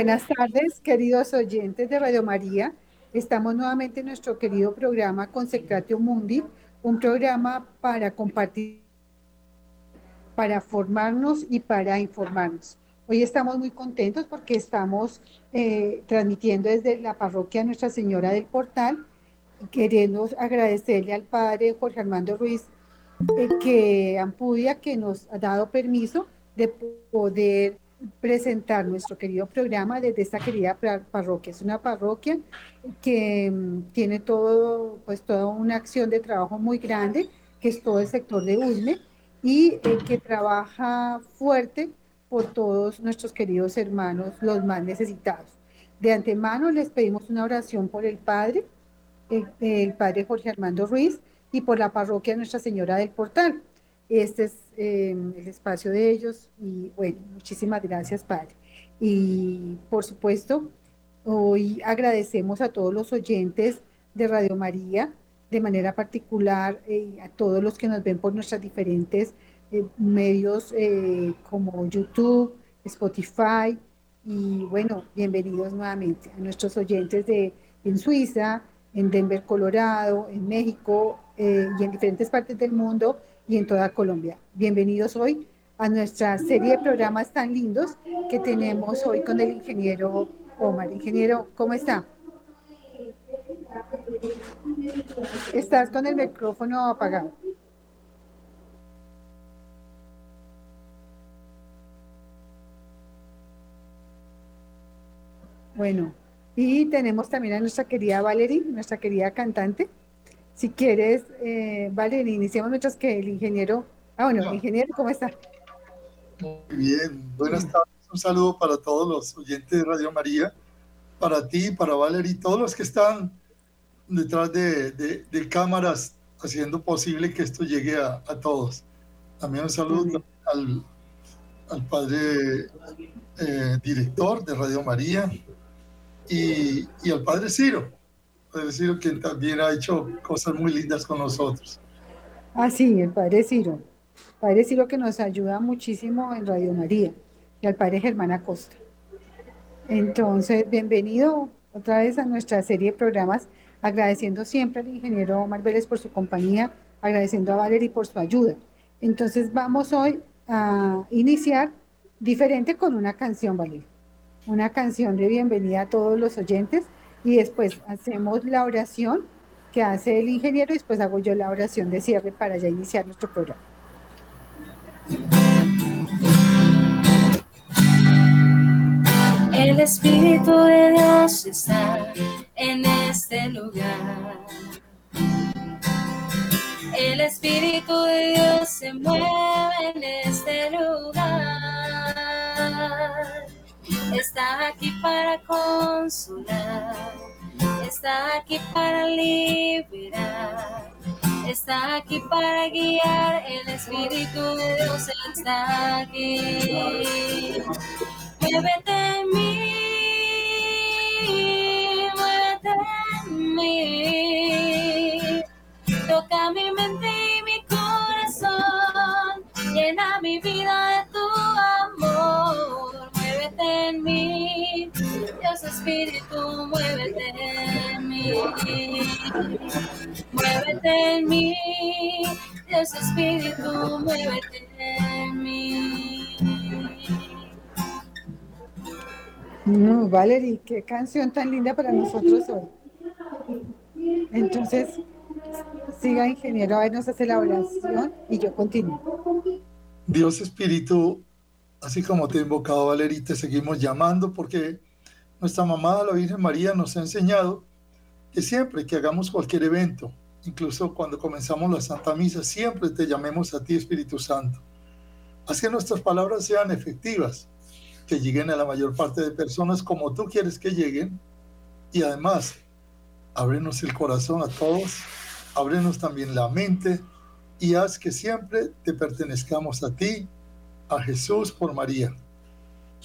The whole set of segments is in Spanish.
buenas tardes, queridos oyentes de Radio María. Estamos nuevamente en nuestro querido programa Consecratio Mundi, un programa para compartir, para formarnos y para informarnos. Hoy estamos muy contentos porque estamos eh, transmitiendo desde la parroquia Nuestra Señora del Portal. Queremos agradecerle al padre Jorge Armando Ruiz eh, que Ampudia que nos ha dado permiso de poder presentar nuestro querido programa desde esta querida parroquia. Es una parroquia que mm, tiene todo, pues toda una acción de trabajo muy grande, que es todo el sector de USME, y eh, que trabaja fuerte por todos nuestros queridos hermanos, los más necesitados. De antemano les pedimos una oración por el Padre, el, el Padre Jorge Armando Ruiz, y por la parroquia Nuestra Señora del Portal. Este es eh, el espacio de ellos y bueno, muchísimas gracias, Padre. Y por supuesto, hoy agradecemos a todos los oyentes de Radio María, de manera particular eh, a todos los que nos ven por nuestras diferentes eh, medios eh, como YouTube, Spotify y bueno, bienvenidos nuevamente a nuestros oyentes de en Suiza, en Denver, Colorado, en México y en diferentes partes del mundo y en toda Colombia. Bienvenidos hoy a nuestra serie de programas tan lindos que tenemos hoy con el ingeniero Omar. Ingeniero, ¿cómo está? Estás con el micrófono apagado. Bueno, y tenemos también a nuestra querida Valerie, nuestra querida cantante. Si quieres, eh, Valerie, iniciamos mientras que el ingeniero... Ah, bueno, ingeniero, ¿cómo está? Muy bien, buenas tardes. Un saludo para todos los oyentes de Radio María, para ti, para Valerie, todos los que están detrás de, de- de cámaras haciendo posible que esto llegue a, a todos. También un saludo al, al padre eh, director de Radio María y, y al padre Ciro, padre Ciro, quien también ha hecho cosas muy lindas con nosotros. Ah, sí, el Padre Ciro. Padre Ciro que nos ayuda muchísimo en Radio María y al Padre Germán Acosta. Entonces, bienvenido otra vez a nuestra serie de programas, agradeciendo siempre al ingeniero Omar Vélez por su compañía, agradeciendo a Valerie por su ayuda. Entonces, vamos hoy a iniciar diferente con una canción, Valerie. Una canción de bienvenida a todos los oyentes y después hacemos la oración que hace el ingeniero y después hago yo la oración de cierre para ya iniciar nuestro programa. El Espíritu de Dios está en este lugar. El Espíritu de Dios se mueve en este lugar. Está aquí para consolar. Está aquí para liberar. Está aquí para guiar. El Espíritu de Dios está aquí. Muévete en mí, Espíritu, muévete en mí. No, Valerie, qué canción tan linda para nosotros hoy. Entonces, siga ingeniero, a ver, nos hace la oración y yo continúo. Dios Espíritu, así como te he invocado, Valeria, te seguimos llamando porque nuestra mamá, la Virgen María, nos ha enseñado que siempre que hagamos cualquier evento, incluso cuando comenzamos la Santa Misa, siempre te llamemos a ti, Espíritu Santo. Haz que nuestras palabras sean efectivas, que lleguen a la mayor parte de personas como tú quieres que lleguen y además, ábrenos el corazón a todos, ábrenos también la mente y haz que siempre te pertenezcamos a ti, a Jesús por María.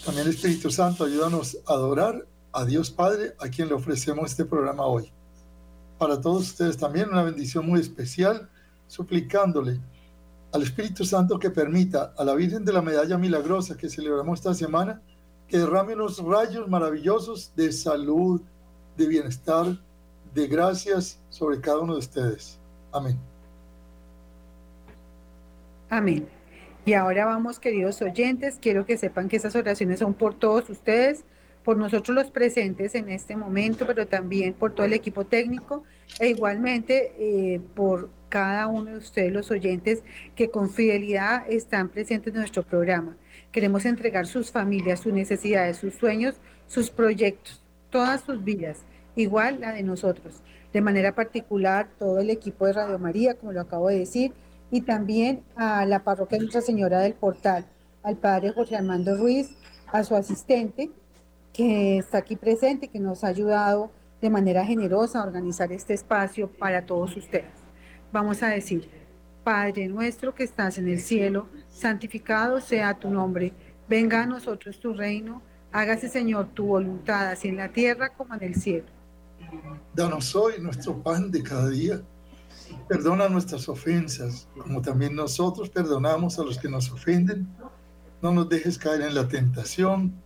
También Espíritu Santo, ayúdanos a adorar a Dios Padre, a quien le ofrecemos este programa hoy. Para todos ustedes también una bendición muy especial, suplicándole al Espíritu Santo que permita a la Virgen de la Medalla Milagrosa que celebramos esta semana, que derrame unos rayos maravillosos de salud, de bienestar, de gracias sobre cada uno de ustedes. Amén. Amén. Y ahora vamos, queridos oyentes, quiero que sepan que esas oraciones son por todos ustedes, por nosotros los presentes en este momento, pero también por todo el equipo técnico e igualmente eh, por cada uno de ustedes, los oyentes, que con fidelidad están presentes en nuestro programa. Queremos entregar sus familias, sus necesidades, sus sueños, sus proyectos, todas sus vidas, igual la de nosotros. De manera particular, todo el equipo de Radio María, como lo acabo de decir, y también a la parroquia Nuestra Señora del Portal, al padre José Armando Ruiz, a su asistente, que está aquí presente, que nos ha ayudado de manera generosa a organizar este espacio para todos ustedes. Vamos a decir, Padre nuestro que estás en el cielo, santificado sea tu nombre, venga a nosotros tu reino Hágase, Señor, tu voluntad, así en la tierra como en el cielo. Danos hoy nuestro pan de cada día. Perdona nuestras ofensas, como también nosotros perdonamos a los que nos ofenden. No nos dejes caer en la tentación,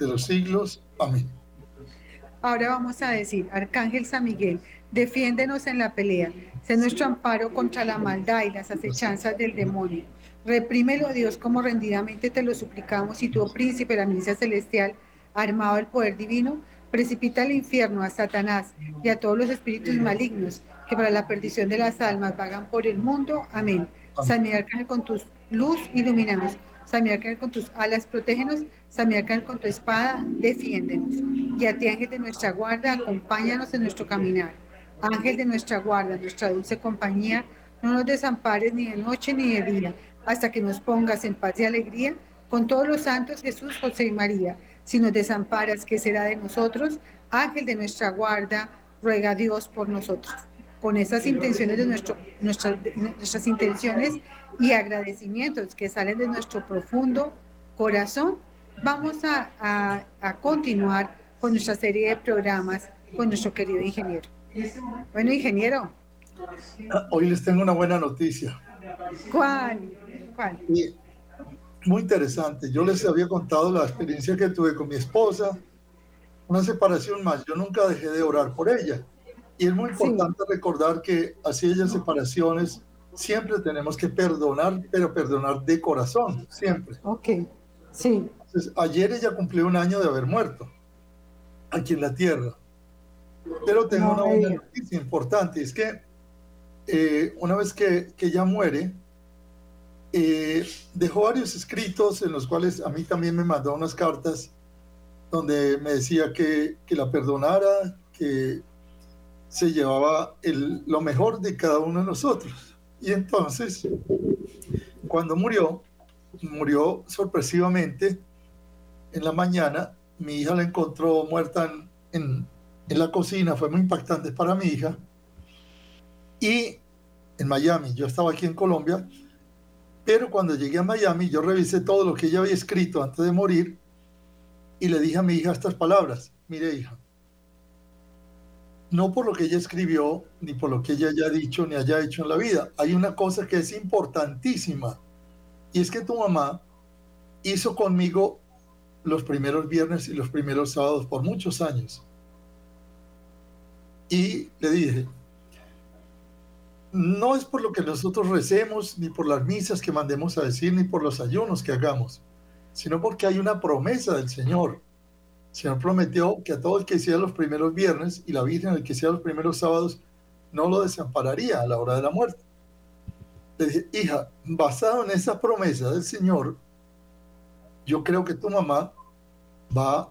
de los siglos. Amén. Ahora vamos a decir, Arcángel San Miguel, defiéndenos en la pelea, sé nuestro amparo contra la maldad y las acechanzas del demonio Reprímelo, Dios, como rendidamente te lo suplicamos, y tú, oh príncipe de la milicia celestial, armado del poder divino, precipita al infierno a Satanás y a todos los espíritus malignos que para la perdición de las almas vagan por el mundo. Amén. San Miguel Arcángel, con tu luz, ilumínanos. Arcángel, con tus alas, protégenos. Arcángel, con tu espada, defiéndenos. Y a ti, ángel de nuestra guarda, acompáñanos en nuestro caminar. Ángel de nuestra guarda, nuestra dulce compañía, no nos desampares ni de noche ni de día hasta que nos pongas en paz y alegría con todos los santos Jesús, José y María. Si nos desamparas, ¿qué será de nosotros? Ángel de nuestra guarda, ruega a Dios por nosotros. Con esas intenciones de nuestro, nuestras, nuestras intenciones y agradecimientos que salen de nuestro profundo corazón, vamos a, a continuar con nuestra serie de programas con nuestro querido ingeniero. Bueno, ingeniero. Hoy les tengo una buena noticia. ¿Cuál? muy interesante. Yo les había contado la experiencia que tuve con mi esposa, una separación más. Yo nunca dejé de orar por ella. Y es muy importante recordar que así ellas separaciones siempre tenemos que perdonar, pero perdonar de corazón, siempre. Ok, sí. ayer ella cumplió un año de haber muerto aquí en la tierra. Pero tengo una buena noticia importante, es que eh, una vez que, que ella muere, eh, dejó varios escritos en los cuales a mí también me mandó unas cartas donde me decía que, que la perdonara, que se llevaba el, lo mejor de cada uno de nosotros. Y entonces, cuando murió, murió sorpresivamente en la mañana, mi hija la encontró muerta en, en la cocina, fue muy impactante para mi hija. Y en Miami, yo estaba aquí en Colombia, pero cuando llegué a Miami, yo revisé todo lo que ella había escrito antes de morir y le dije a mi hija estas palabras. Mire, hija, no por lo que ella escribió, ni por lo que ella haya dicho, ni haya hecho en la vida. Hay una cosa que es importantísima. Y es que tu mamá hizo conmigo los primeros viernes y los primeros sábados por muchos años. Y le dije, no es por lo que nosotros recemos, ni por las misas que mandemos a decir, ni por los ayunos que hagamos, sino porque hay una promesa del Señor. El Señor prometió que a todo el que hiciera los primeros viernes y la Virgen el que hiciera los primeros sábados no lo desampararía a la hora de la muerte. Le dije, hija, basado en esa promesa del Señor, yo creo que tu mamá va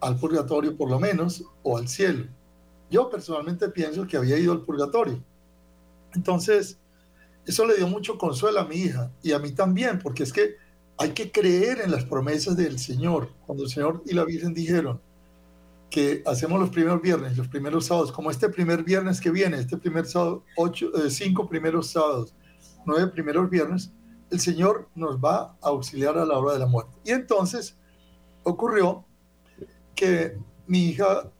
al purgatorio por lo menos o al cielo. Yo personalmente pienso que había ido al purgatorio. Entonces, eso le dio mucho consuelo a mi hija y a mí también, porque es que hay que creer en las promesas del Señor. Cuando el Señor y la Virgen dijeron que hacemos los primeros viernes, los primeros sábados, como este primer viernes que viene, este primer sábado, eh, cinco primeros sábados, nueve primeros viernes, el Señor nos va a auxiliar a la hora de la muerte. Y entonces ocurrió que mi hija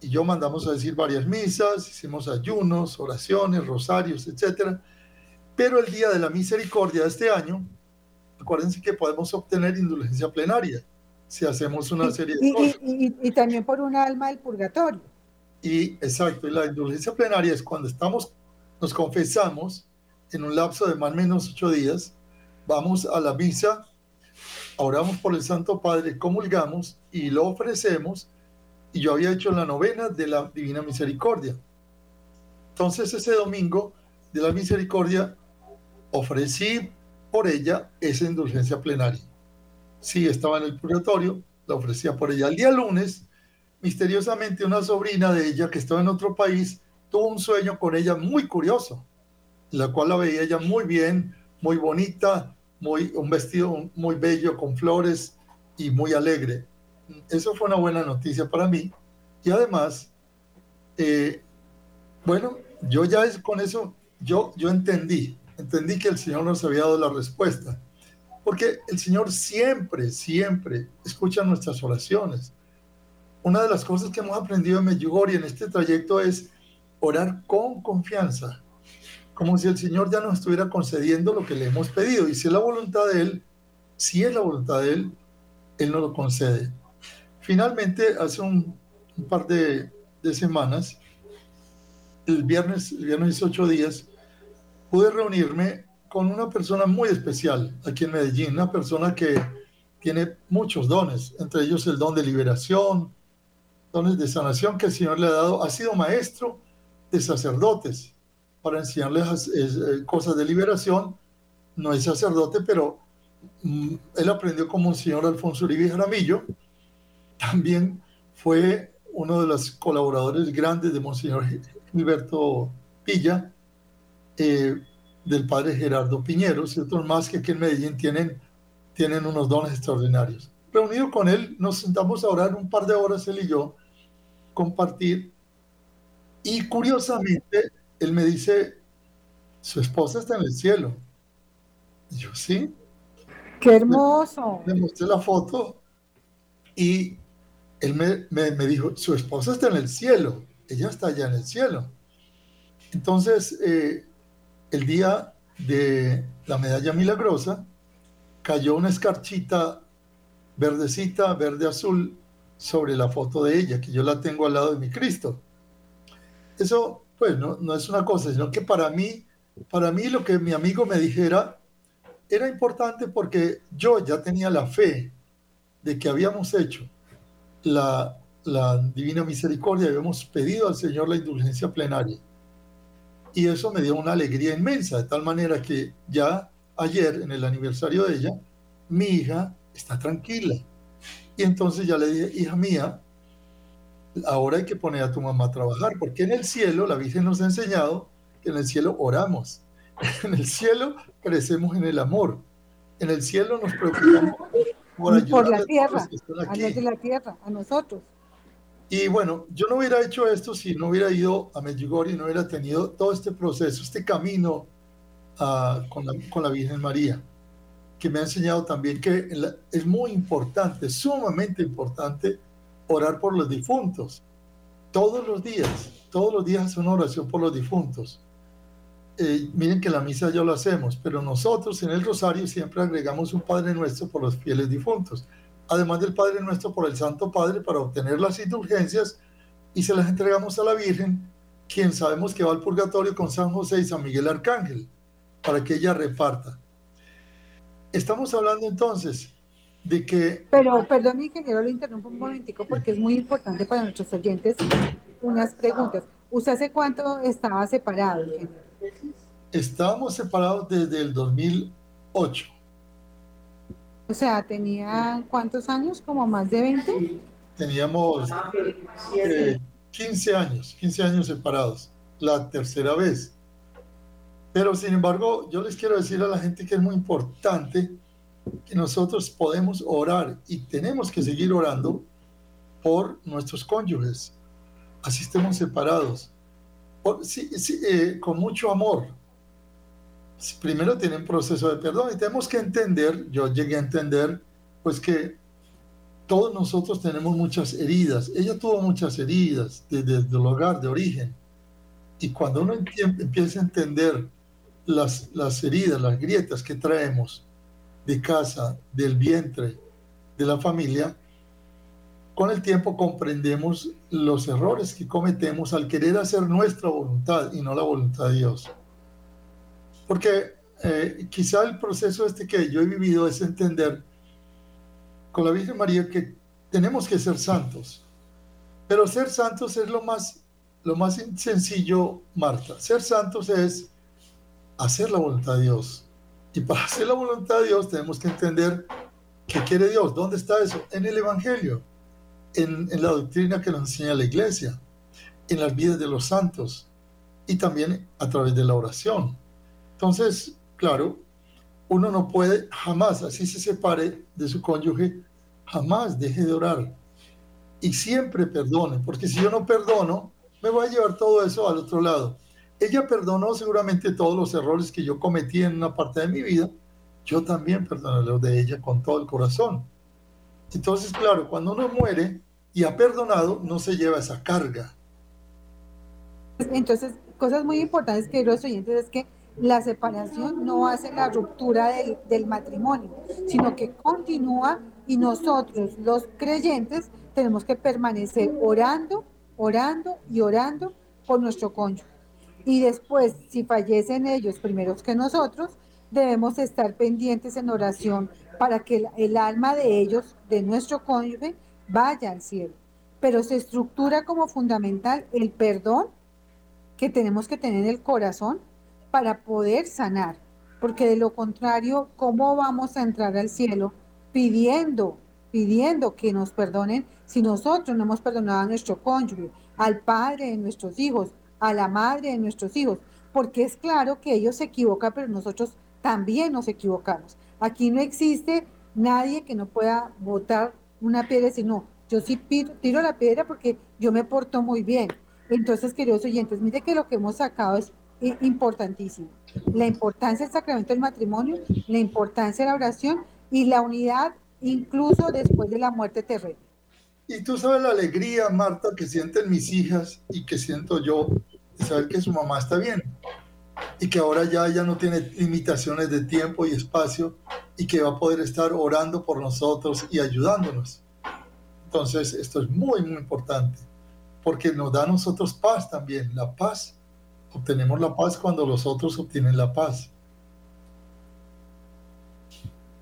y yo mandamos a decir varias misas, hicimos ayunos, oraciones, rosarios, etcétera. Pero el día de la misericordia de este año, acuérdense que podemos obtener indulgencia plenaria si hacemos una serie de cosas. Y, también por un alma del purgatorio. Y exacto, y la indulgencia plenaria es cuando estamos, nos confesamos en un lapso de más o menos ocho días, vamos a la misa, oramos por el Santo Padre, comulgamos y lo ofrecemos. Y yo había hecho la novena de la Divina Misericordia. Entonces ese domingo de la Misericordia ofrecí por ella esa indulgencia plenaria. Sí, estaba en el purgatorio, la ofrecía por ella. El día lunes, misteriosamente una sobrina de ella que estaba en otro país tuvo un sueño con ella muy curioso, la cual la veía ella muy bien, muy bonita, muy, un vestido muy bello con flores y muy alegre. Eso fue una buena noticia para mí. Y además, eh, bueno, yo ya es, con eso, yo, yo entendí entendí que el Señor nos había dado la respuesta. Porque el Señor siempre, siempre escucha nuestras oraciones. Una de las cosas que hemos aprendido en Medjugorje en este trayecto es orar con confianza, como si el Señor ya nos estuviera concediendo lo que le hemos pedido. Y si es la voluntad de Él, si es la voluntad de Él, Él nos lo concede. Finalmente, hace un, par de, de, semanas, el viernes, el viernes 18 días, pude reunirme con una persona muy especial aquí en Medellín, una persona que tiene muchos dones, entre ellos el don de liberación, dones de sanación que el Señor le ha dado. Ha sido maestro de sacerdotes para enseñarles eh, cosas de liberación. No es sacerdote, pero mm, él aprendió como un señor Alfonso Uribe Jaramillo. También fue uno de los colaboradores grandes de Monseñor Gilberto Pilla eh, del padre Gerardo Piñeros y otros más que aquí en Medellín tienen, tienen unos dones extraordinarios. Reunido con él, nos sentamos a orar un par de horas, él y yo, compartir. Y curiosamente, él me dice, su esposa está en el cielo. Y yo, sí. Qué hermoso. Le, mostré la foto y él me, me, me, dijo, su esposa está en el cielo, ella está allá en el cielo. Entonces, eh, el día de la medalla milagrosa, cayó una escarchita verdecita, verde azul, sobre la foto de ella, que yo la tengo al lado de mi Cristo. Eso, pues, no, no es una cosa, sino que para mí, para mí lo que mi amigo me dijera era importante porque yo ya tenía la fe de que habíamos hecho la, la divina misericordia, habíamos pedido al Señor la indulgencia plenaria y eso me dio una alegría inmensa, de tal manera que ya ayer, en el aniversario de ella, mi hija está tranquila. Y entonces ya le dije, hija mía, ahora hay que poner a tu mamá a trabajar, porque en el cielo, la Virgen nos ha enseñado que en el cielo oramos, en el cielo crecemos en el amor, en el cielo nos preocupamos por ayudar la tierra, a, de la tierra, a nosotros. Y bueno, yo no hubiera hecho esto si no hubiera ido a Medjugorje y no hubiera tenido todo este proceso, este camino uh, con, la, con, la, Virgen María, que me ha enseñado también que es muy importante, sumamente importante, orar por los difuntos. Todos los días, todos los días es una oración por los difuntos. Eh, miren que la misa ya lo hacemos, pero nosotros en el rosario siempre agregamos un Padre Nuestro por los fieles difuntos además del Padre Nuestro por el Santo Padre, para obtener las indulgencias y se las entregamos a la Virgen, quien sabemos que va al purgatorio con San José y San Miguel Arcángel, para que ella reparta. Estamos hablando entonces de que... Pero, perdón, ingeniero, lo interrumpo un momentico porque es muy importante para nuestros oyentes unas preguntas. ¿Usted hace cuánto estaba separado, Estábamos separados desde el 2008. O sea, ¿tenía cuántos años? ¿Como más de 20? Teníamos 15 eh, años, 15 años separados, la tercera vez. Pero sin embargo, yo les quiero decir a la gente que es muy importante que nosotros podemos orar y tenemos que seguir orando por nuestros cónyuges, así estemos separados, sí, eh, con mucho amor. Primero tienen proceso de perdón y tenemos que entender, yo llegué a entender, pues que todos nosotros tenemos muchas heridas. Ella tuvo muchas heridas desde, el hogar de origen. Y cuando uno empieza a entender las, las heridas, las grietas que traemos, de casa, del vientre, de la familia, con el tiempo comprendemos los errores que cometemos al querer hacer nuestra voluntad y no la voluntad de Dios. Porque eh, quizá el proceso este que yo he vivido es entender con la Virgen María que tenemos que ser santos. Pero ser santos es lo más, lo más sencillo, Marta. Ser santos es hacer la voluntad de Dios. Y para hacer la voluntad de Dios tenemos que entender qué quiere Dios. ¿Dónde está eso? En el Evangelio, en, la doctrina que nos enseña la iglesia, en las vidas de los santos y también a través de la oración. Entonces, claro, uno no puede jamás, así se separe de su cónyuge, jamás deje de orar. Y siempre perdone, porque si yo no perdono, me voy a llevar todo eso al otro lado. Ella perdonó seguramente todos los errores que yo cometí en una parte de mi vida. Yo también perdoné los de ella con todo el corazón. Entonces, claro, cuando uno muere y ha perdonado, no se lleva esa carga. Entonces, cosas muy importantes que los oyentes es que la separación no hace la ruptura del, del, matrimonio, sino que continúa y nosotros, los creyentes, tenemos que permanecer orando, orando y orando por nuestro cónyuge y después, si fallecen ellos primeros que nosotros, debemos estar pendientes en oración para que el, alma de ellos, de nuestro cónyuge, vaya al cielo. Pero se estructura como fundamental el perdón que tenemos que tener en el corazón para poder sanar. Porque de lo contrario, ¿cómo vamos a entrar al cielo pidiendo, pidiendo que nos perdonen si nosotros no hemos perdonado a nuestro cónyuge, al padre de nuestros hijos, a la madre de nuestros hijos, porque es claro que ellos se equivocan, pero nosotros también nos equivocamos. Aquí no existe nadie que no pueda botar una piedra y decir, no, yo sí tiro la piedra porque yo me porto muy bien. Entonces, queridos oyentes, mire que lo que hemos sacado es importantísimo. La importancia del sacramento del matrimonio, la importancia de la oración y la unidad incluso después de la muerte terrestre. Y tú sabes la alegría, Marta, que sienten mis hijas y que siento yo saber que su mamá está bien y que ahora ya ella no tiene limitaciones de tiempo y espacio y que va a poder estar orando por nosotros y ayudándonos. Entonces, esto es muy, muy importante porque nos da a nosotros paz también. La paz, obtenemos la paz cuando los otros obtienen la paz.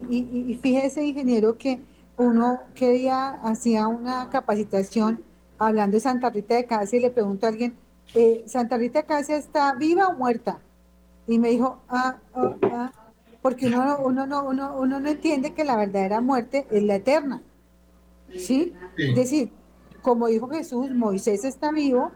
Y, y fíjese, ingeniero, que uno que día hacía una capacitación hablando de Santa Rita de Casia y le pregunto a alguien, eh, ¿Santa Rita de Casia está viva o muerta? Y me dijo, ah, ah, ah porque uno, uno, no, uno, uno no entiende que la verdadera muerte es la eterna. ¿Sí? Es decir, como dijo Jesús, Moisés está vivo,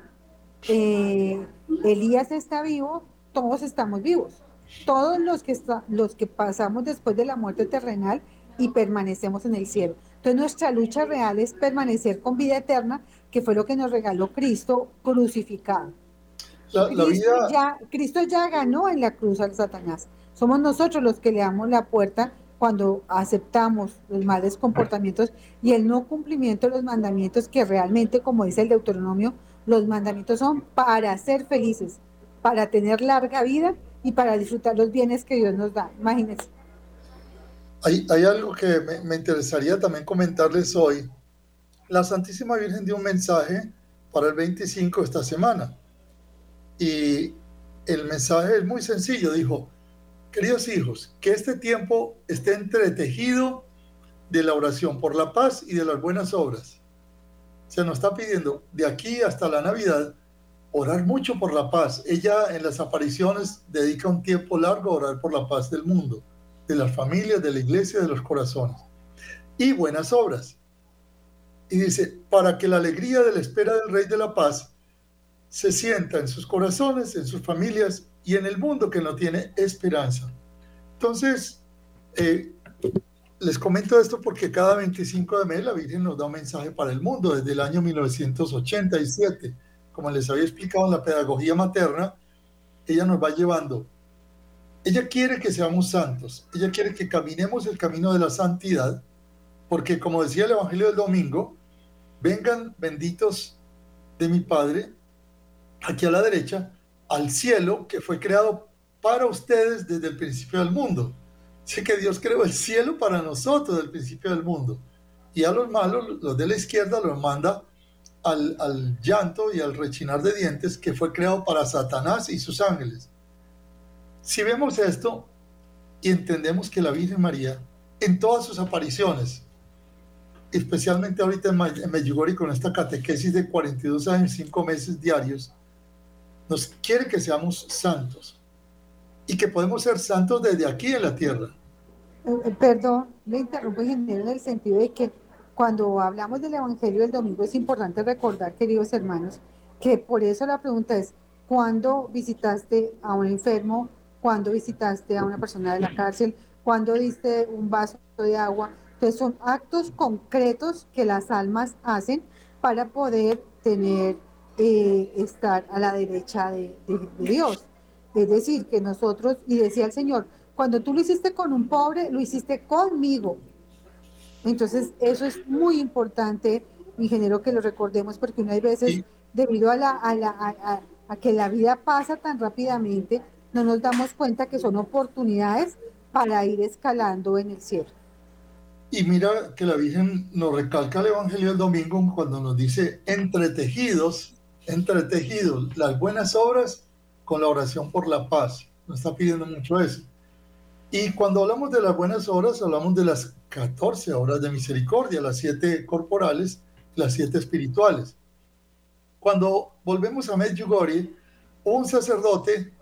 eh, Elías está vivo, todos estamos vivos. Todos los que, los que pasamos después de la muerte terrenal y permanecemos en el cielo. Entonces nuestra lucha real es permanecer con vida eterna, que fue lo que nos regaló Cristo crucificado. Cristo, ya, Cristo ya ganó en la cruz al Satanás. Somos nosotros los que le damos la puerta cuando aceptamos los males comportamientos y el no cumplimiento de los mandamientos que realmente, como dice el Deuteronomio, los mandamientos son para ser felices, para tener larga vida y para disfrutar los bienes que Dios nos da. Imagínense. Hay, algo que me, interesaría también comentarles hoy. La Santísima Virgen dio un mensaje para el 25 de esta semana. Y el mensaje es muy sencillo. Dijo, queridos hijos, que este tiempo esté entretejido de la oración por la paz y de las buenas obras. Se nos está pidiendo de aquí hasta la Navidad orar mucho por la paz. Ella en las apariciones dedica un tiempo largo a orar por la paz del mundo, de las familias, de la iglesia, de los corazones. Y buenas obras. Y dice, para que la alegría de la espera del Rey de la Paz se sienta en sus corazones, en sus familias y en el mundo que no tiene esperanza. Entonces, eh, les comento esto porque cada 25 de mes la Virgen nos da un mensaje para el mundo desde el año 1987. Como les había explicado en la pedagogía materna, ella nos va llevando. Ella quiere que seamos santos, ella quiere que caminemos el camino de la santidad, porque como decía el Evangelio del domingo, vengan benditos de mi Padre, aquí a la derecha, al cielo que fue creado para ustedes desde el principio del mundo. Sé que Dios creó el cielo para nosotros del principio del mundo. Y a los malos, los de la izquierda, los manda al, al llanto y al rechinar de dientes que fue creado para Satanás y sus ángeles. Si vemos esto y entendemos que la Virgen María, en todas sus apariciones, especialmente ahorita en Medjugorje con esta catequesis de 42 años, 5 meses diarios, nos quiere que seamos santos y que podemos ser santos desde aquí en la tierra. Eh, perdón, le interrumpo, en el sentido de que cuando hablamos del Evangelio del domingo es importante recordar, queridos hermanos, que por eso la pregunta es, ¿cuándo visitaste a un enfermo? ¿Cuándo visitaste a una persona de la cárcel? ¿Cuándo diste un vaso de agua? Entonces son actos concretos que las almas hacen para poder tener, eh, estar a la derecha de Dios. Es decir, que nosotros, y decía el Señor, cuando tú lo hiciste con un pobre, lo hiciste conmigo. Entonces, eso es muy importante, ingeniero, que lo recordemos, porque una veces, debido a, la, a, la, a, que la vida pasa tan rápidamente, no nos damos cuenta que son oportunidades para ir escalando en el cielo. Y mira que la Virgen nos recalca el Evangelio del domingo cuando nos dice entretejidos, entretejidos las buenas obras con la oración por la paz. Nos está pidiendo mucho eso. Y cuando hablamos de las buenas obras, hablamos de las 14 obras de misericordia, las siete corporales, las siete espirituales. Cuando volvemos a Medjugorje, un sacerdote,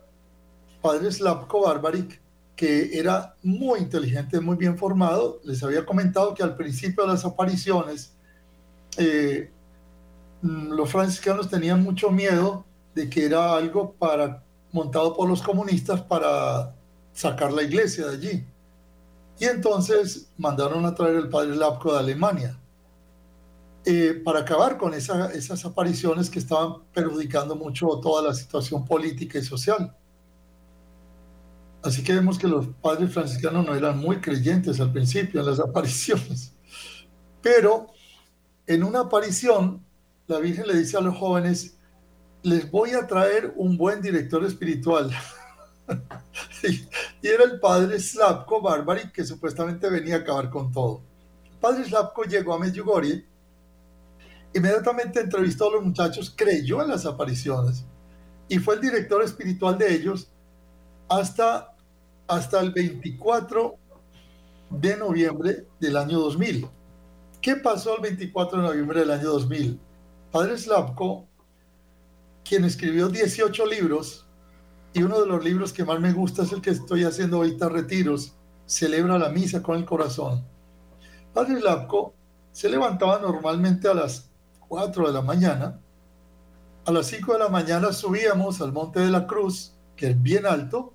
padre Slavko Barbarik, que era muy inteligente, muy bien formado, les había comentado que al principio de las apariciones, eh, los franciscanos tenían mucho miedo de que era algo para montado por los comunistas para sacar la iglesia de allí. Y entonces mandaron a traer el padre Lapko de Alemania eh, para acabar con esas apariciones que estaban perjudicando mucho toda la situación política y social. Así que vemos que los padres franciscanos no eran muy creyentes al principio en las apariciones. Pero en una aparición, la Virgen le dice a los jóvenes, les voy a traer un buen director espiritual. y era el padre Slavko Barbari, que supuestamente venía a acabar con todo. El padre Slavko llegó a Medjugorje, inmediatamente entrevistó a los muchachos, creyó en las apariciones y fue el director espiritual de ellos hasta, hasta el 24 de noviembre del año 2000. ¿Qué pasó el 24 de noviembre del año 2000? Padre Slavko, quien escribió 18 libros, y uno de los libros que más me gusta es el que estoy haciendo ahorita, Retiros, Celebra la Misa con el Corazón. Padre Lapco se levantaba normalmente a las 4 de la mañana. A las 5 de la mañana subíamos al Monte de la Cruz, que es bien alto,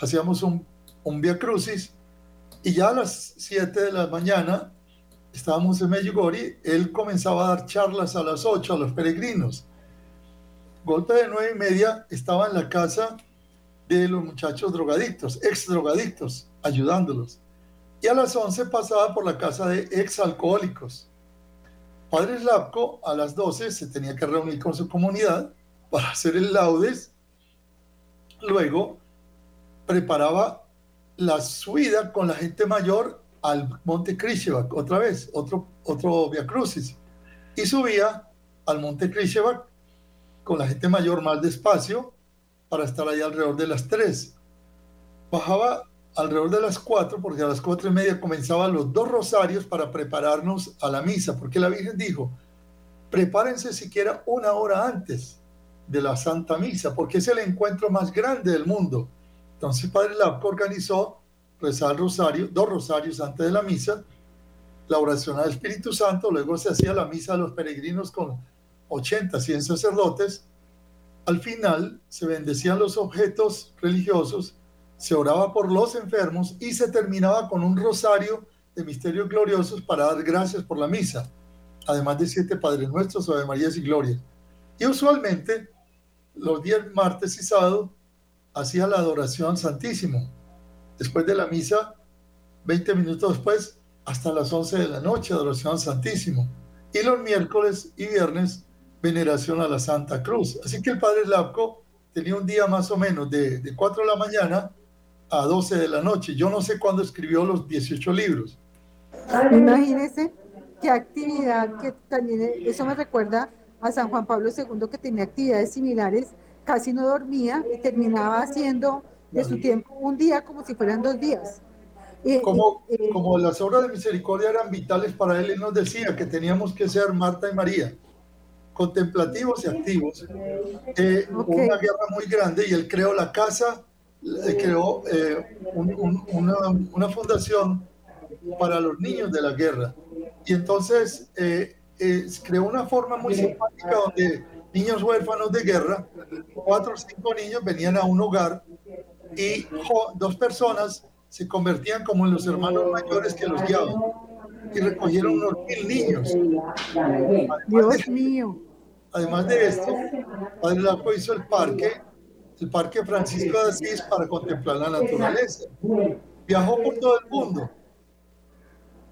hacíamos un, un Via Crucis, y ya a las 7 de la mañana estábamos en Medjugorje, él comenzaba a dar charlas a las 8 a los peregrinos golpe de nueve y media estaba en la casa de los muchachos drogadictos, ex drogadictos, ayudándolos. Y a las once pasaba por la casa de ex alcohólicos. Padre Slavko a las doce se tenía que reunir con su comunidad para hacer el laudes. Luego preparaba la subida con la gente mayor al Monte Krishevak, otra vez, otro, otro Via Crucis. Y subía al Monte Krishevak con la gente mayor más despacio para estar ahí alrededor de las 3. Bajaba alrededor de las cuatro, porque a las cuatro y media comenzaban los dos rosarios para prepararnos a la misa, porque la Virgen dijo, prepárense siquiera una hora antes de la Santa Misa, porque es el encuentro más grande del mundo. Entonces Padre Lapco organizó rezar el rosario, dos rosarios antes de la misa, la oración al Espíritu Santo, luego se hacía la misa a los peregrinos con 80, 100 sacerdotes, al final se bendecían los objetos religiosos, se oraba por los enfermos y se terminaba con un rosario de misterios gloriosos para dar gracias por la misa, además de siete Padres Nuestros, Ave Marías y Glorias. Y usualmente los días martes y sábado hacía la adoración Santísimo. Después de la misa, 20 minutos después, hasta las 11 de la noche, adoración Santísimo. Y los miércoles y viernes, veneración a la Santa Cruz. Así que el padre Lapco tenía un día más o menos de, de 4 de la mañana a 12 de la noche. Yo no sé cuándo escribió los 18 libros. Imagínese qué actividad, que también eso me recuerda a San Juan Pablo II que tenía actividades similares, casi no dormía y terminaba haciendo de su tiempo un día como si fueran dos días. Como, como las obras de misericordia eran vitales para él, él nos decía que teníamos que ser Marta y María, contemplativos y activos. Eh, Una guerra muy grande y él creó la casa, creó eh, una, una, fundación para los niños de la guerra. Y entonces eh, creó una forma muy simpática donde niños huérfanos de guerra, cuatro o cinco niños venían a un hogar y dos personas se convertían como en los hermanos mayores que los guiaban y recogieron unos mil niños. Dios mío. Además de esto, Padre Lapo hizo el parque, el Parque Francisco de Asís para contemplar la naturaleza. Viajó por todo el mundo.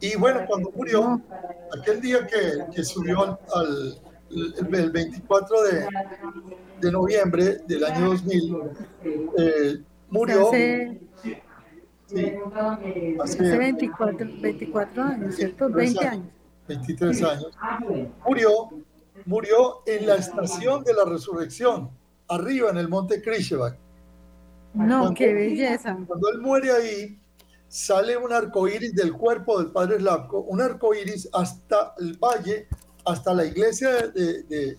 Y bueno, cuando murió, aquel día que, que subió al, el, 24 de, de, noviembre del año 2000, eh, murió. Hace, 24, 24 años, ¿cierto? 20 años. 23 años. Murió, murió en la estación de la resurrección, arriba en el monte Krishevak. No, qué belleza. Cuando él muere ahí, sale un arco iris del cuerpo del padre Slavko, un arco iris hasta el valle, hasta la iglesia de, de,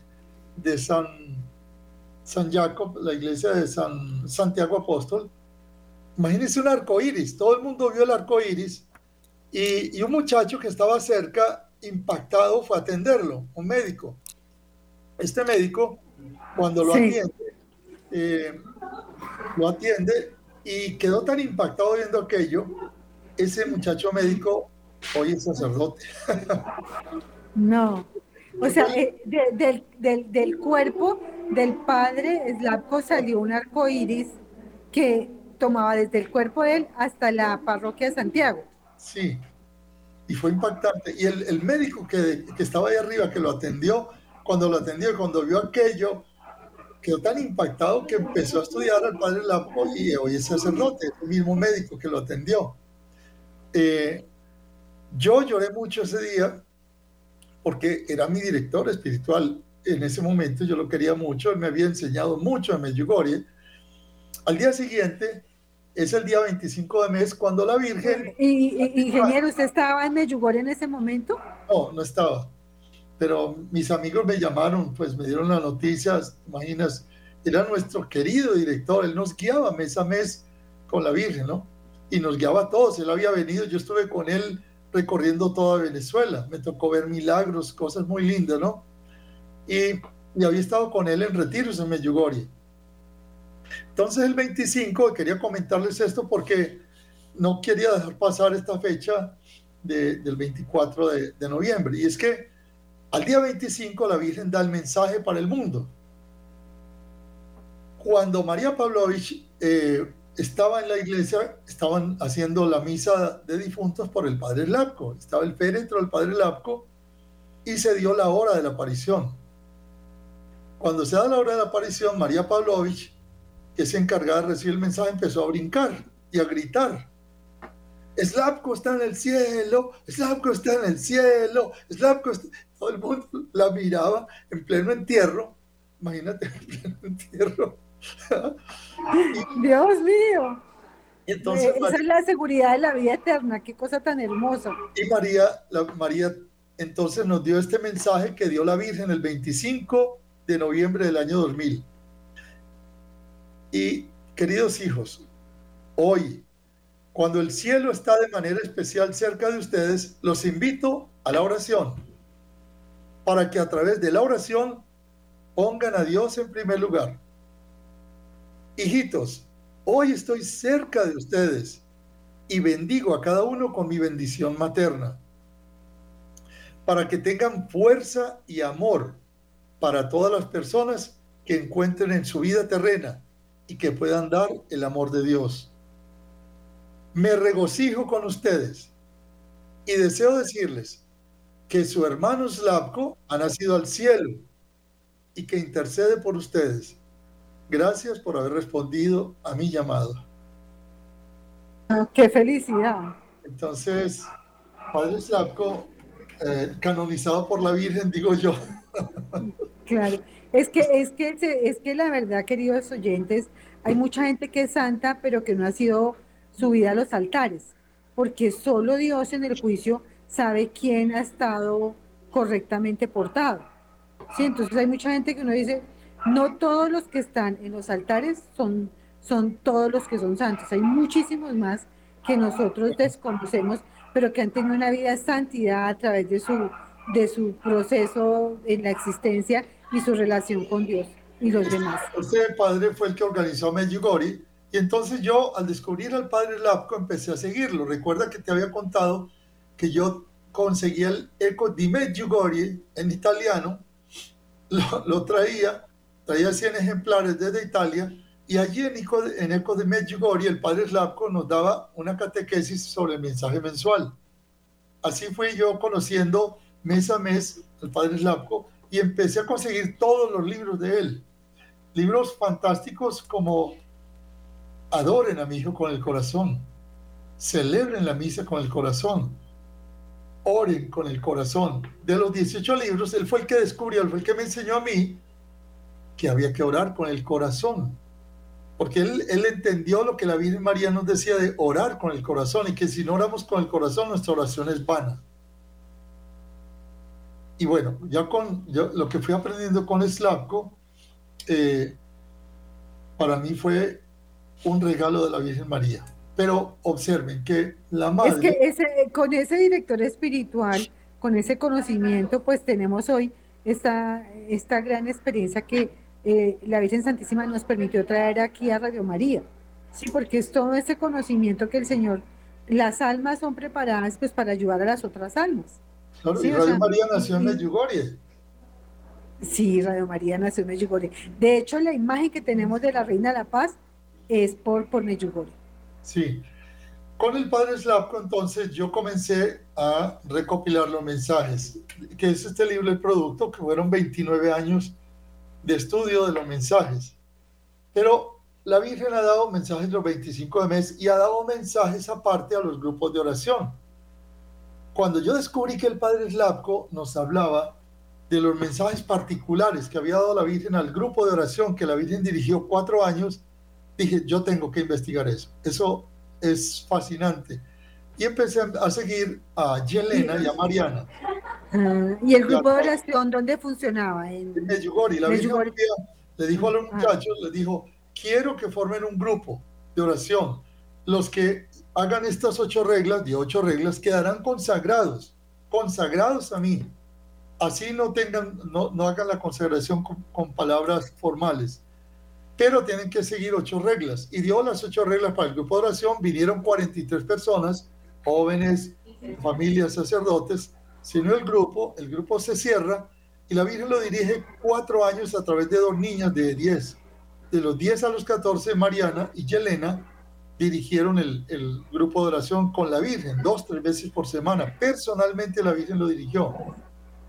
de San, San Jacob, la iglesia de San Santiago Apóstol Imagínense un arco iris, todo el mundo vio el arco iris y, un muchacho que estaba cerca, impactado, fue a atenderlo, un médico. Este médico, cuando lo atiende, eh, lo atiende y quedó tan impactado viendo aquello, ese muchacho médico hoy es sacerdote. No, o sea, eh, del, del, del, cuerpo del padre Slavko salió un arco iris que tomaba desde el cuerpo de él hasta la parroquia de Santiago. Sí, y fue impactante. Y el, el médico que, que, estaba ahí arriba, que lo atendió, cuando lo atendió y cuando vio aquello, quedó tan impactado que empezó a estudiar al padre Lapo y hoy es sacerdote, el mismo médico que lo atendió. Eh, yo lloré mucho ese día porque era mi director espiritual. En ese momento yo lo quería mucho, él me había enseñado mucho en Medjugorje. Al día siguiente es el día 25 de mes cuando la Virgen... ¿Y, ingeniero, usted estaba en Medjugorje en ese momento? No, no estaba. Pero mis amigos me llamaron, pues me dieron las noticias, imaginas, era nuestro querido director, él nos guiaba mes a mes con la Virgen, ¿no? Y nos guiaba a todos, él había venido, yo estuve con él recorriendo toda Venezuela, me tocó ver milagros, cosas muy lindas, ¿no? Y, y había estado con él en retiros en Medjugorje. Entonces el 25, quería comentarles esto porque no quería dejar pasar esta fecha del 24 de, noviembre. Y es que al día 25 la Virgen da el mensaje para el mundo. Cuando María Pavlovich eh, estaba en la iglesia, estaban haciendo la misa de difuntos por el Padre Lapco. Estaba el féretro del Padre Lapco y se dio la hora de la aparición. Cuando se da la hora de la aparición, María Pavlovich que se encargaba de recibir el mensaje, empezó a brincar y a gritar. Slavko está en el cielo, Slavko está en el cielo, Slavko está... Todo el mundo la miraba en pleno entierro. Imagínate, en pleno entierro. Dios mío. Entonces, eh, Esa es la seguridad de la vida eterna, qué cosa tan hermosa. Y María, la, María entonces nos dio este mensaje que dio la Virgen el 25 de noviembre del año 2000. Y queridos hijos, hoy, cuando el cielo está de manera especial cerca de ustedes, los invito a la oración, para que a través de la oración pongan a Dios en primer lugar. Hijitos, hoy estoy cerca de ustedes y bendigo a cada uno con mi bendición materna, para que tengan fuerza y amor para todas las personas que encuentren en su vida terrena y que puedan dar el amor de Dios. Me regocijo con ustedes y deseo decirles que su hermano Slavko ha nacido al cielo y que intercede por ustedes. Gracias por haber respondido a mi llamado. Ah, ¡Qué felicidad! Entonces, Padre Slavko, eh, canonizado por la Virgen, digo yo. Claro, es que, es que, es que la verdad, queridos oyentes, hay mucha gente que es santa, pero que no ha sido subida a los altares, porque solo Dios en el juicio sabe quién ha estado correctamente portado. Sí, entonces hay mucha gente que uno dice, no todos los que están en los altares son, son todos los que son santos, hay muchísimos más que nosotros desconocemos, pero que han tenido una vida de santidad a través de su, de su proceso en la existencia y su relación con Dios y los demás. Usted, padre, fue el que organizó Medjugorje y entonces yo al descubrir al padre Lapco empecé a seguirlo. Recuerda que te había contado que yo conseguí el Eco di Medjugorje en italiano, lo, traía, traía 100 ejemplares desde Italia y allí en Eco, en Eco de Medjugorje el padre Slavko nos daba una catequesis sobre el mensaje mensual. Así fui yo conociendo mes a mes al padre Slavko y empecé a conseguir todos los libros de él. Libros fantásticos como Adoren a mi hijo con el corazón, celebren la misa con el corazón, oren con el corazón. De los 18 libros, él fue el que descubrió, él fue el que me enseñó a mí que había que orar con el corazón. Porque él, él entendió lo que la Virgen María nos decía de orar con el corazón y que si no oramos con el corazón, nuestra oración es vana. Y bueno, ya con yo, lo que fui aprendiendo con Slavko, eh, para mí fue un regalo de la Virgen María. Pero observen que la madre... Es que ese, con ese director espiritual, con ese conocimiento, pues tenemos hoy esta, esta gran experiencia que eh, la Virgen Santísima nos permitió traer aquí a Radio María. Sí, porque es todo ese conocimiento que el Señor, las almas son preparadas pues para ayudar a las otras almas. Claro, y Radio María nació en Medjugorje. Sí, Radio María nació en Medjugorje. De hecho, la imagen que tenemos de la Reina de la Paz es por, por Medjugorje. Sí. Con el padre Slavko, entonces, yo comencé a recopilar los mensajes, que es este libro, el producto, que fueron 29 años de estudio de los mensajes. Pero la Virgen ha dado mensajes los 25 de mes y ha dado mensajes aparte a los grupos de oración cuando yo descubrí que el padre Slavko nos hablaba de los mensajes particulares que había dado la Virgen al grupo de oración que la Virgen dirigió cuatro años, dije, yo tengo que investigar eso. Eso es fascinante. Y empecé a seguir a Yelena y a Mariana. Ah, ¿Y el grupo de oración dónde funcionaba? En, Medjugorje. La Virgen le dijo a los ah. muchachos, le dijo, quiero que formen un grupo de oración. Los que hagan estas ocho reglas, de ocho reglas, quedarán consagrados, consagrados a mí. Así no tengan, no, no hagan la consagración con, palabras formales, pero tienen que seguir ocho reglas. Y dio las ocho reglas para el grupo de oración, vinieron 43 personas, jóvenes, familias, sacerdotes, sino el grupo, el grupo se cierra y la Virgen lo dirige cuatro años a través de dos niñas de 10. De los 10 a los 14, Mariana y Yelena, dirigieron el, grupo de oración con la Virgen, dos, tres veces por semana. Personalmente la Virgen lo dirigió.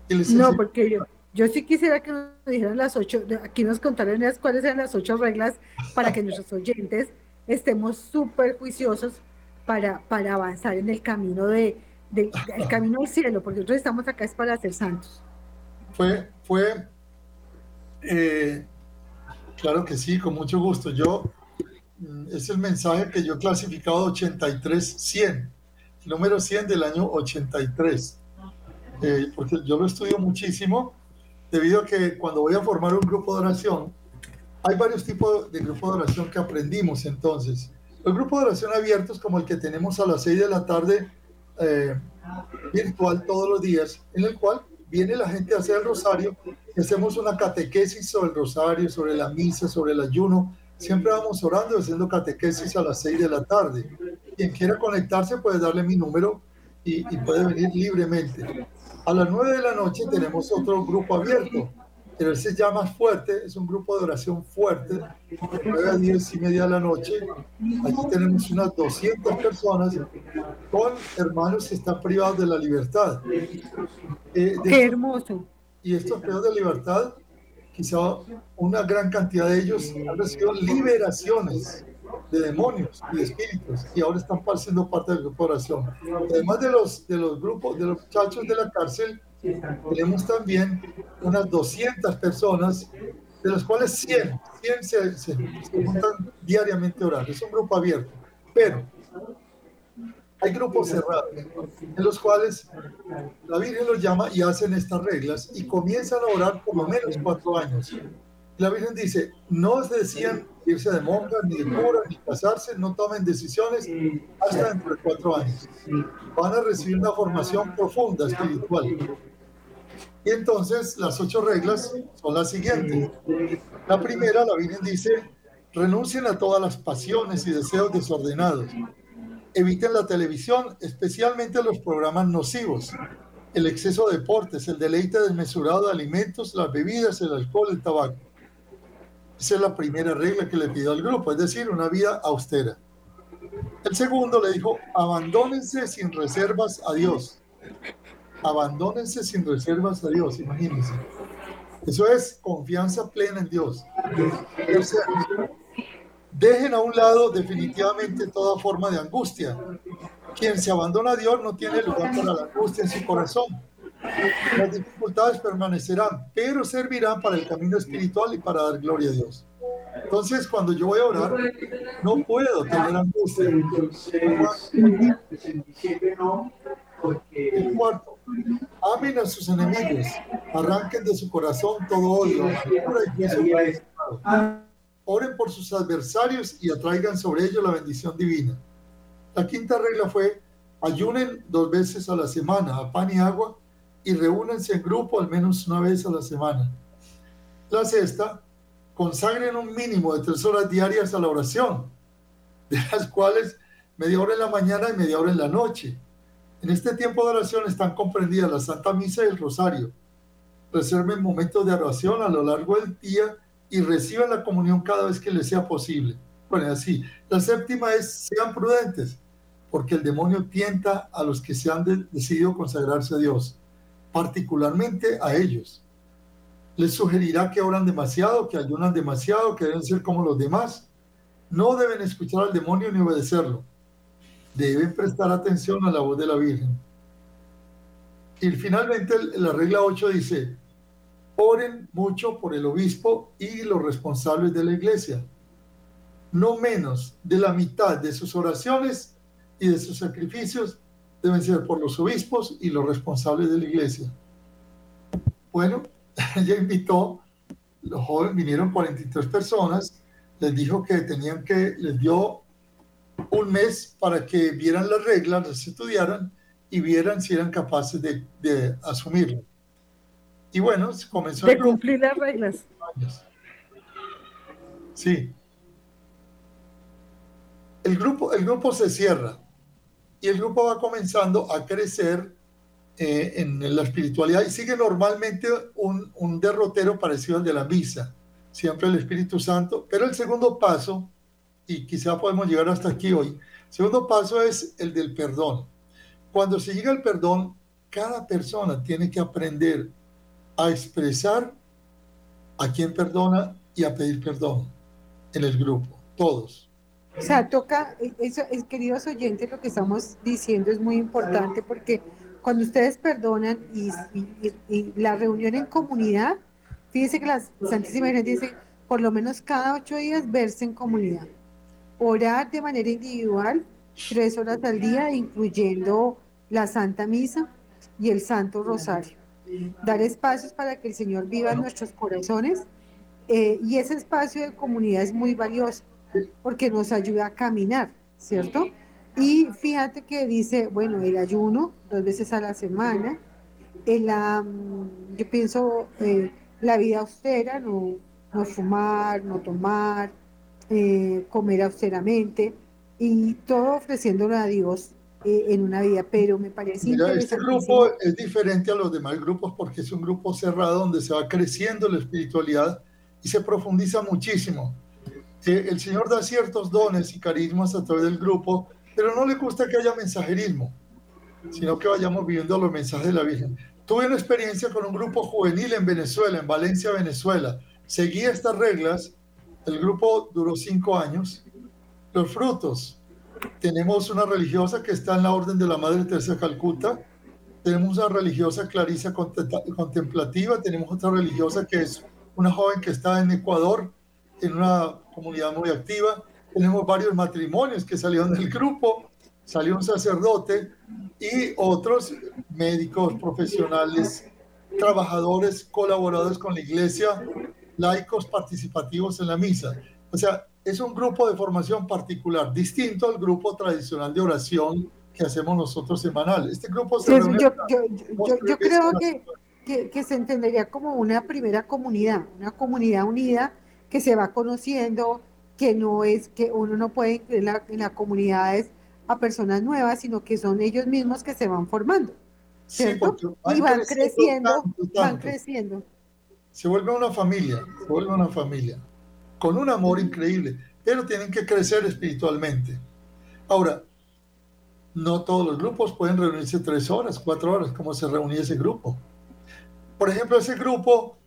no, porque yo, yo sí quisiera que nos dijeran las ocho, aquí nos contaran cuáles eran las ocho reglas para que nuestros oyentes estemos súper juiciosos para, para avanzar en el camino de, el camino al cielo, porque nosotros estamos acá es para ser santos. Fue, fue, eh, claro que sí, con mucho gusto. Yo es el mensaje que yo he clasificado 83-100, el número 100 del año 83, eh, porque yo lo estudio muchísimo debido a que cuando voy a formar un grupo de oración, hay varios tipos de grupos de oración que aprendimos entonces. El grupo de oración abiertos como el que tenemos a las 6 de la tarde eh, virtual todos los días, en el cual viene la gente a hacer el rosario hacemos una catequesis sobre el rosario, sobre la misa, sobre el ayuno. Siempre vamos orando y haciendo catequesis a las 6 de la tarde. Quien quiera conectarse puede darle mi número y, y puede venir libremente. A las 9 de la noche tenemos otro grupo abierto pero ese ya más fuerte, es un grupo de oración fuerte, de 9 a 10 y media de la noche. Aquí tenemos unas 200 personas con hermanos que están privados de la libertad. Eh, Qué hermoso. Y estos privados de libertad, quizá una gran cantidad de ellos han recibido liberaciones de demonios y de espíritus y ahora están siendo parte del grupo de oración. Además de los, de los grupos, de los muchachos de la cárcel, tenemos también unas 200 personas, de las cuales 100, 100 se, se, juntan diariamente a orar. Es un grupo abierto, pero hay grupos cerrados en los cuales la Virgen los llama y hacen estas reglas y comienzan a orar por lo menos cuatro años. La Virgen dice, no se decían irse de monja, ni de cura, ni casarse, no tomen decisiones hasta dentro de cuatro años. Van a recibir una formación profunda espiritual. Y entonces las ocho reglas son las siguientes. La primera, la Virgen dice, renuncien a todas las pasiones y deseos desordenados. Eviten la televisión, especialmente los programas nocivos, el exceso de deportes, el deleite desmesurado de alimentos, las bebidas, el alcohol, el tabaco. Esa es la primera regla que le pido al grupo, es decir, una vida austera. El segundo le dijo, abandónense sin reservas a Dios abandónense sin reservas a Dios, imagínense. Eso es confianza plena en Dios. Dejen a un lado definitivamente toda forma de angustia. Quien se abandona a Dios no tiene lugar para la angustia en su corazón. Las dificultades permanecerán, pero servirán para el camino espiritual y para dar gloria a Dios. Entonces, cuando yo voy a orar, no puedo tener angustia. El cuarto, amen a sus enemigos, arranquen de su corazón todo odio, oren por sus adversarios y atraigan sobre ellos la bendición divina. La quinta regla fue, ayunen dos veces a la semana, a pan y agua, y reúnense en grupo al menos una vez a la semana. La sexta, consagren un mínimo de tres horas diarias a la oración, de las cuales media hora en la mañana y media hora en la noche. En este tiempo de oración están comprendidas la Santa Misa y el Rosario. Reserven momentos de oración a lo largo del día y reciban la comunión cada vez que les sea posible. Bueno, así. La séptima es, sean prudentes, porque el demonio tienta a los que se han decidido consagrarse a Dios, particularmente a ellos. Les sugerirá que oran demasiado, que ayunan demasiado, que deben ser como los demás. No deben escuchar al demonio ni obedecerlo deben prestar atención a la voz de la Virgen. Y finalmente la regla 8 dice, oren mucho por el obispo y los responsables de la iglesia. No menos de la mitad de sus oraciones y de sus sacrificios deben ser por los obispos y los responsables de la iglesia. Bueno, ella invitó, los jóvenes vinieron 43 personas, les dijo que tenían que, les dio un mes para que vieran las reglas, las estudiaran y vieran si eran capaces de, de asumirlo. Y bueno, se comenzó de cumplir las reglas. Sí. El grupo, el grupo se cierra y el grupo va comenzando a crecer eh, en la espiritualidad y sigue normalmente un, un derrotero parecido al de la misa, siempre el Espíritu Santo, pero el segundo paso y quizá podemos llegar hasta aquí hoy. Segundo paso es el del perdón. Cuando se llega al perdón, cada persona tiene que aprender a expresar a quien perdona y a pedir perdón en el grupo, todos. O sea, toca, eso, queridos oyentes, lo que estamos diciendo es muy importante porque cuando ustedes perdonan y, la reunión en comunidad, fíjense que la Santísima Virgen dice, por lo menos cada ocho días verse en comunidad. orar de manera individual tres horas al día, incluyendo la Santa Misa y el Santo Rosario. Dar espacios para que el Señor viva en nuestros corazones eh, y ese espacio de comunidad es muy valioso porque nos ayuda a caminar, ¿cierto? Y fíjate que dice, bueno, el ayuno dos veces a la semana, el, yo pienso eh, la vida austera, no, no fumar, no tomar, eh, comer austeramente y todo ofreciéndolo a Dios eh, en una vida, pero me parece Mira, este grupo es diferente a los demás grupos porque es un grupo cerrado donde se va creciendo la espiritualidad y se profundiza muchísimo. Eh, el Señor da ciertos dones y carismas a través del grupo, pero no le gusta que haya mensajerismo, sino que vayamos viviendo los mensajes de la Virgen. Tuve una experiencia con un grupo juvenil en Venezuela, en Valencia, Venezuela. Seguí estas reglas. El grupo duró cinco años. Los frutos. Tenemos una religiosa que está en la orden de la Madre Teresa de Calcuta. Tenemos una religiosa Clarisa contemplativa. Tenemos otra religiosa que es una joven que está en Ecuador, en una comunidad muy activa. Tenemos varios matrimonios que salieron del grupo. Salió un sacerdote y otros médicos, profesionales, trabajadores, colaboradores con la iglesia, laicos participativos en la misa. O sea, es un grupo de formación particular, distinto al grupo tradicional de oración que hacemos nosotros semanal. Este grupo se yo, yo, creo que, que, se entendería como una primera comunidad, una comunidad unida que se va conociendo, que no es que uno no puede incluir en, la, en las comunidades a personas nuevas, sino que son ellos mismos que se van formando. ¿cierto? y van creciendo, van creciendo. Se vuelve una familia, se vuelve una familia, con un amor increíble, pero tienen que crecer espiritualmente. Ahora, no todos los grupos pueden reunirse tres horas, cuatro horas, como se reunía ese grupo. Por ejemplo, ese grupo,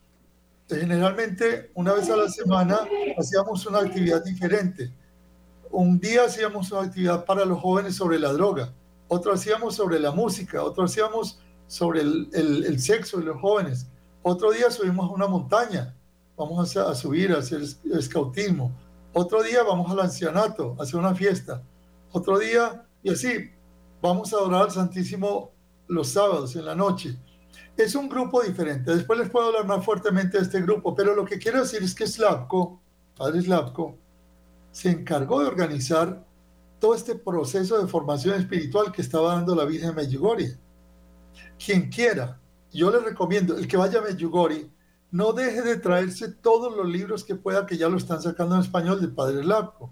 generalmente una vez a la semana hacíamos una actividad diferente un día hacíamos una actividad para los jóvenes sobre la droga, otro hacíamos sobre la música, otro hacíamos sobre el, sexo de los jóvenes, otro día subimos a una montaña, vamos a, subir a hacer escautismo, otro día vamos al ancianato a hacer una fiesta, otro día, y así, vamos a adorar al Santísimo los sábados en la noche. Es un grupo diferente. Después les puedo hablar más fuertemente de este grupo, pero lo que quiero decir es que Slavko, Padre Slavko, se encargó de organizar todo este proceso de formación espiritual que estaba dando la Virgen Medjugorje. Quien quiera, yo le recomiendo, el que vaya a Medjugorje, no deje de traerse todos los libros que pueda, que ya lo están sacando en español del Padre Lapco.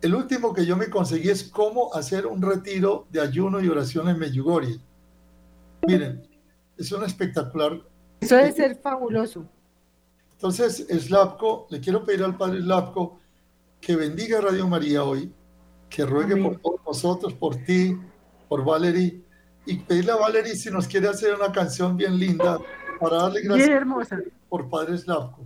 El último que yo me conseguí es cómo hacer un retiro de ayuno y oración en Medjugorje. Miren, es un espectacular. Eso debe ser fabuloso. Entonces, Slavko, le quiero pedir al Padre Slavko que bendiga Radio María hoy, que ruegue por todos nosotros, por ti, por Valerie, y pedirle a Valerie si nos quiere hacer una canción bien linda para darle gracias por Padre Slavko.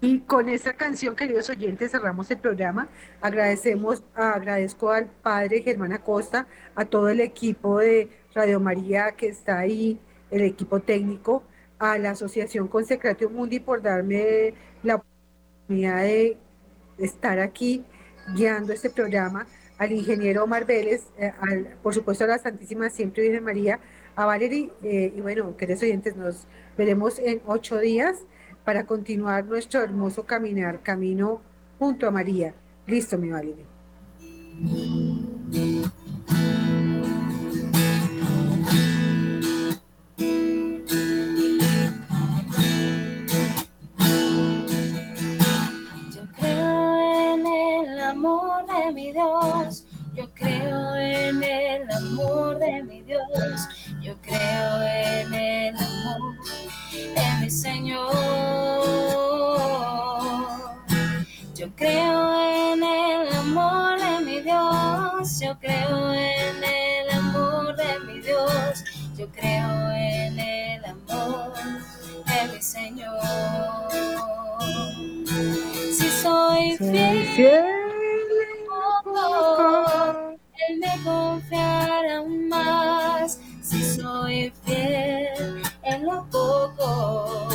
Y con esa canción, queridos oyentes, cerramos el programa. Agradecemos, agradezco al padre Germán Acosta, a todo el equipo de Radio María que está ahí, el equipo técnico, a la Asociación Consecratio Mundi por darme la oportunidad de estar aquí guiando este programa, al ingeniero Omar Vélez, eh, por supuesto a la Santísima Siempre Virgen María, a Valerie, eh, y bueno, queridos oyentes, nos veremos en ocho días para continuar nuestro hermoso caminar, camino junto a María. Listo, mi Valerie. mi Dios, yo creo en el amor de mi Dios, yo creo en el amor de mi Señor. Yo creo en el amor de mi Dios, yo creo en el amor de mi Dios, yo creo en el amor de mi Señor. Si soy fiel él me confiará más en lo poco.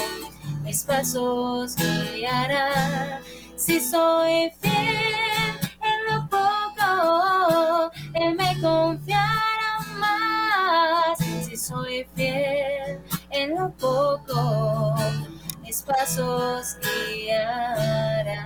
Mis pasos guiará. Si soy fiel en lo poco, Él me confiará más. Si soy fiel en lo poco, mis pasos guiará.